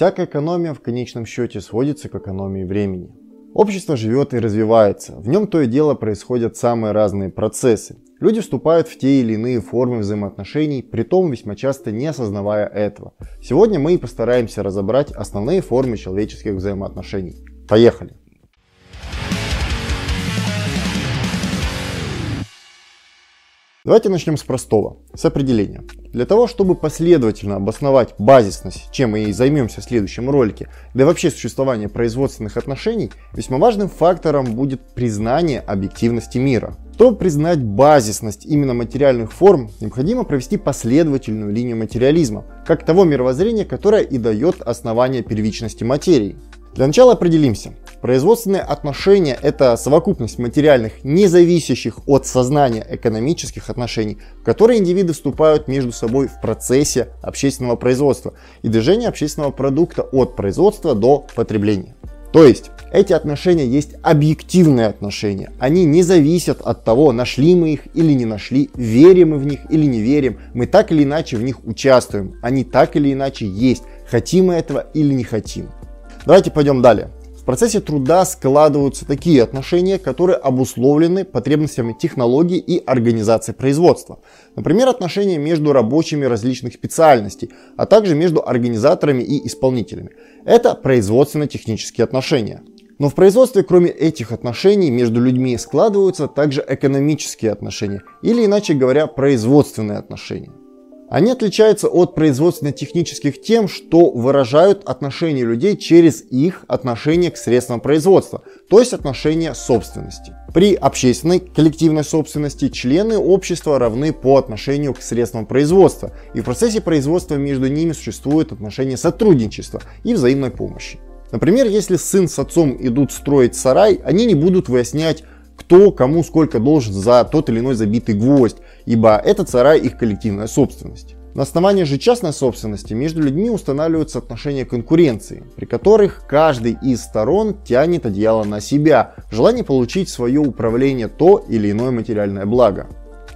Всякая экономия в конечном счете сводится к экономии времени. Общество живет и развивается, в нем то и дело происходят самые разные процессы. Люди вступают в те или иные формы взаимоотношений, при том весьма часто не осознавая этого. Сегодня мы и постараемся разобрать основные формы человеческих взаимоотношений. Поехали! Давайте начнем с простого, с определения. Для того, чтобы последовательно обосновать базисность, чем мы и займемся в следующем ролике, да и вообще существование производственных отношений, весьма важным фактором будет признание объективности мира. Чтобы признать базисность именно материальных форм, необходимо провести последовательную линию материализма, как того мировоззрения, которое и дает основание первичности материи. Для начала определимся. Производственные отношения – это совокупность материальных, не зависящих от сознания экономических отношений, в которые индивиды вступают между собой в процессе общественного производства и движения общественного продукта от производства до потребления. То есть эти отношения есть объективные отношения. Они не зависят от того, нашли мы их или не нашли, верим мы в них или не верим. Мы так или иначе в них участвуем. Они так или иначе есть. Хотим мы этого или не хотим. Давайте пойдем далее. Процессе труда складываются такие отношения, которые обусловлены потребностями технологий и организации производства. Например, отношения между рабочими различных специальностей, а также между организаторами и исполнителями. Это производственно-технические отношения. Но в производстве, кроме этих отношений между людьми, складываются также экономические отношения, или иначе говоря, производственные отношения. Они отличаются от производственно-технических тем, что выражают отношение людей через их отношение к средствам производства, то есть отношение собственности. При общественной коллективной собственности члены общества равны по отношению к средствам производства, и в процессе производства между ними существует отношение сотрудничества и взаимной помощи. Например, если сын с отцом идут строить сарай, они не будут выяснять, кто кому сколько должен за тот или иной забитый гвоздь, ибо этот сарай их коллективная собственность. На основании же частной собственности между людьми устанавливаются отношения конкуренции, при которых каждый из сторон тянет одеяло на себя, желание получить свое управление то или иное материальное благо.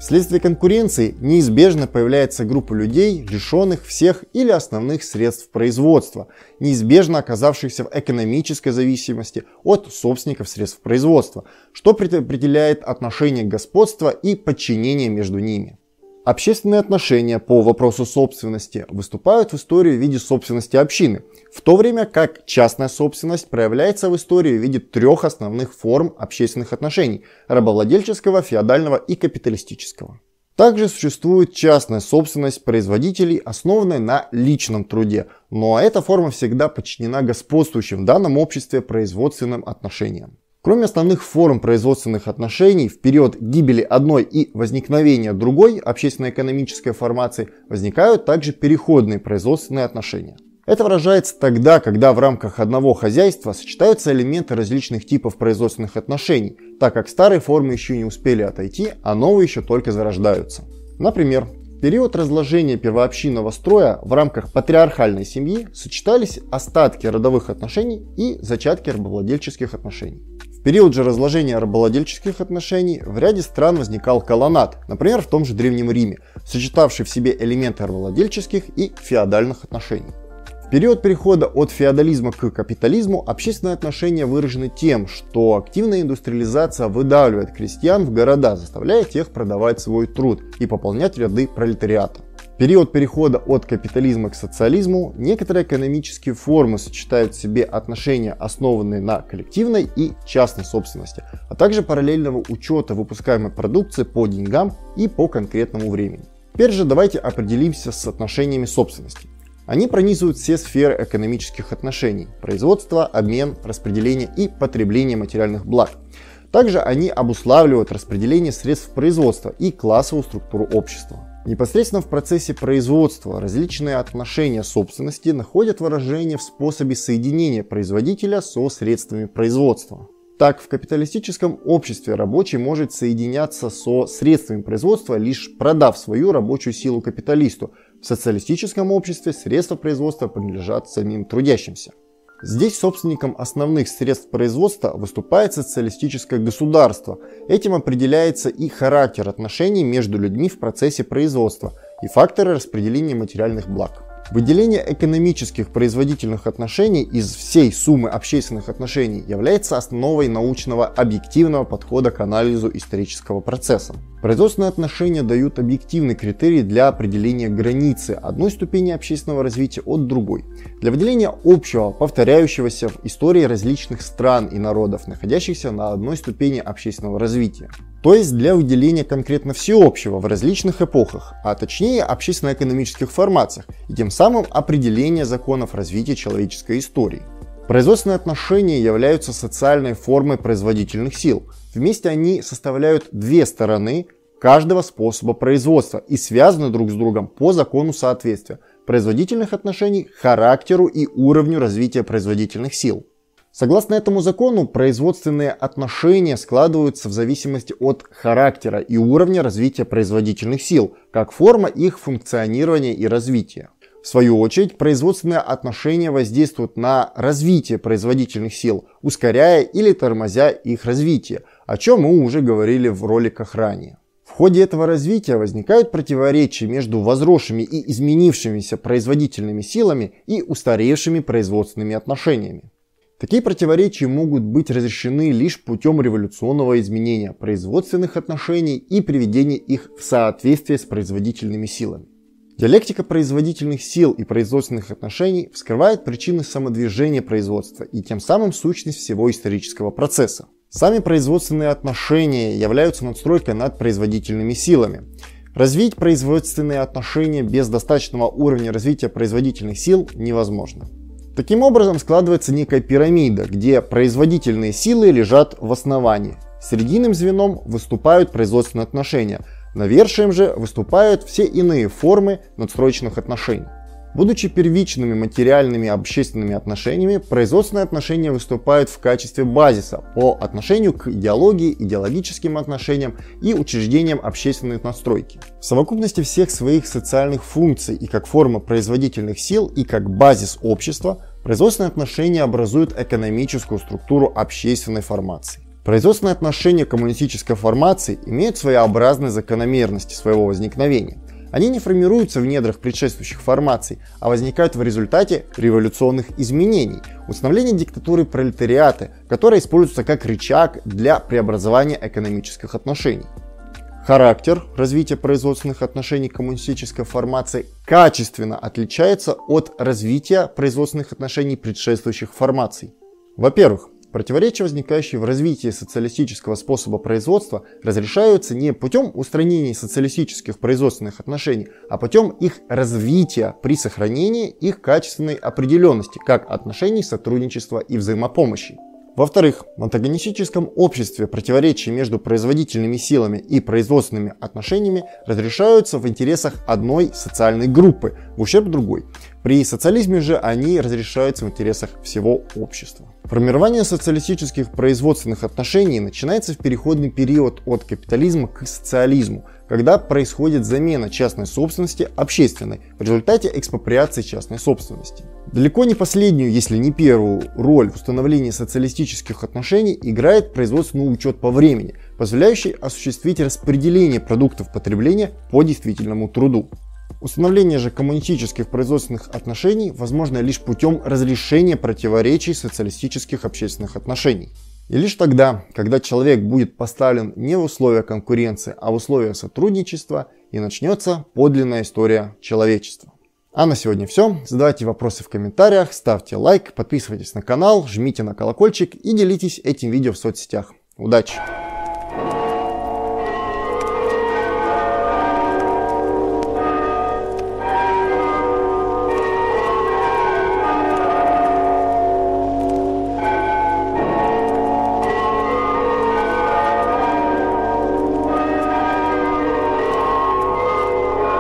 Вследствие конкуренции неизбежно появляется группа людей, лишенных всех или основных средств производства, неизбежно оказавшихся в экономической зависимости от собственников средств производства, что определяет отношение господства и подчинения между ними. Общественные отношения по вопросу собственности выступают в истории в виде собственности общины, в то время как частная собственность проявляется в истории в виде трех основных форм общественных отношений – рабовладельческого, феодального и капиталистического. Также существует частная собственность производителей, основанная на личном труде, но эта форма всегда подчинена господствующим в данном обществе производственным отношениям. Кроме основных форм производственных отношений, в период гибели одной и возникновения другой общественно-экономической формации возникают также переходные производственные отношения. Это выражается тогда, когда в рамках одного хозяйства сочетаются элементы различных типов производственных отношений, так как старые формы еще не успели отойти, а новые еще только зарождаются. Например, в период разложения первообщинного строя в рамках патриархальной семьи сочетались остатки родовых отношений и зачатки рабовладельческих отношений период же разложения рабовладельческих отношений в ряде стран возникал колоннад, например, в том же Древнем Риме, сочетавший в себе элементы рабовладельческих и феодальных отношений. В период перехода от феодализма к капитализму общественные отношения выражены тем, что активная индустриализация выдавливает крестьян в города, заставляя тех продавать свой труд и пополнять ряды пролетариата период перехода от капитализма к социализму некоторые экономические формы сочетают в себе отношения, основанные на коллективной и частной собственности, а также параллельного учета выпускаемой продукции по деньгам и по конкретному времени. Теперь же давайте определимся с отношениями собственности. Они пронизывают все сферы экономических отношений – производство, обмен, распределение и потребление материальных благ. Также они обуславливают распределение средств производства и классовую структуру общества. Непосредственно в процессе производства различные отношения собственности находят выражение в способе соединения производителя со средствами производства. Так, в капиталистическом обществе рабочий может соединяться со средствами производства, лишь продав свою рабочую силу капиталисту. В социалистическом обществе средства производства принадлежат самим трудящимся. Здесь собственником основных средств производства выступает социалистическое государство. Этим определяется и характер отношений между людьми в процессе производства и факторы распределения материальных благ. Выделение экономических производительных отношений из всей суммы общественных отношений является основой научного объективного подхода к анализу исторического процесса. Производственные отношения дают объективный критерий для определения границы одной ступени общественного развития от другой, для выделения общего, повторяющегося в истории различных стран и народов, находящихся на одной ступени общественного развития то есть для выделения конкретно всеобщего в различных эпохах, а точнее общественно-экономических формациях, и тем самым определения законов развития человеческой истории. Производственные отношения являются социальной формой производительных сил. Вместе они составляют две стороны каждого способа производства и связаны друг с другом по закону соответствия производительных отношений, характеру и уровню развития производительных сил. Согласно этому закону, производственные отношения складываются в зависимости от характера и уровня развития производительных сил, как форма их функционирования и развития. В свою очередь, производственные отношения воздействуют на развитие производительных сил, ускоряя или тормозя их развитие, о чем мы уже говорили в роликах ранее. В ходе этого развития возникают противоречия между возросшими и изменившимися производительными силами и устаревшими производственными отношениями. Такие противоречия могут быть разрешены лишь путем революционного изменения производственных отношений и приведения их в соответствие с производительными силами. Диалектика производительных сил и производственных отношений вскрывает причины самодвижения производства и тем самым сущность всего исторического процесса. Сами производственные отношения являются надстройкой над производительными силами. Развить производственные отношения без достаточного уровня развития производительных сил невозможно. Таким образом складывается некая пирамида, где производительные силы лежат в основании. Срединным звеном выступают производственные отношения, навершием же выступают все иные формы надстроечных отношений. Будучи первичными материальными общественными отношениями, производственные отношения выступают в качестве базиса по отношению к идеологии, идеологическим отношениям и учреждениям общественной настройки. В совокупности всех своих социальных функций и как форма производительных сил, и как базис общества, производственные отношения образуют экономическую структуру общественной формации. Производственные отношения коммунистической формации имеют своеобразные закономерности своего возникновения. Они не формируются в недрах предшествующих формаций, а возникают в результате революционных изменений, установления диктатуры пролетариата, которая используется как рычаг для преобразования экономических отношений. Характер развития производственных отношений коммунистической формации качественно отличается от развития производственных отношений предшествующих формаций. Во-первых, Противоречия, возникающие в развитии социалистического способа производства, разрешаются не путем устранения социалистических производственных отношений, а путем их развития при сохранении их качественной определенности как отношений сотрудничества и взаимопомощи. Во-вторых, в антагонистическом обществе противоречия между производительными силами и производственными отношениями разрешаются в интересах одной социальной группы в ущерб другой. При социализме же они разрешаются в интересах всего общества. Формирование социалистических производственных отношений начинается в переходный период от капитализма к социализму, когда происходит замена частной собственности общественной в результате экспроприации частной собственности. Далеко не последнюю, если не первую роль в установлении социалистических отношений играет производственный учет по времени, позволяющий осуществить распределение продуктов потребления по действительному труду. Установление же коммунистических производственных отношений возможно лишь путем разрешения противоречий социалистических общественных отношений. И лишь тогда, когда человек будет поставлен не в условия конкуренции, а в условия сотрудничества, и начнется подлинная история человечества. А на сегодня все. Задавайте вопросы в комментариях, ставьте лайк, подписывайтесь на канал, жмите на колокольчик и делитесь этим видео в соцсетях. Удачи!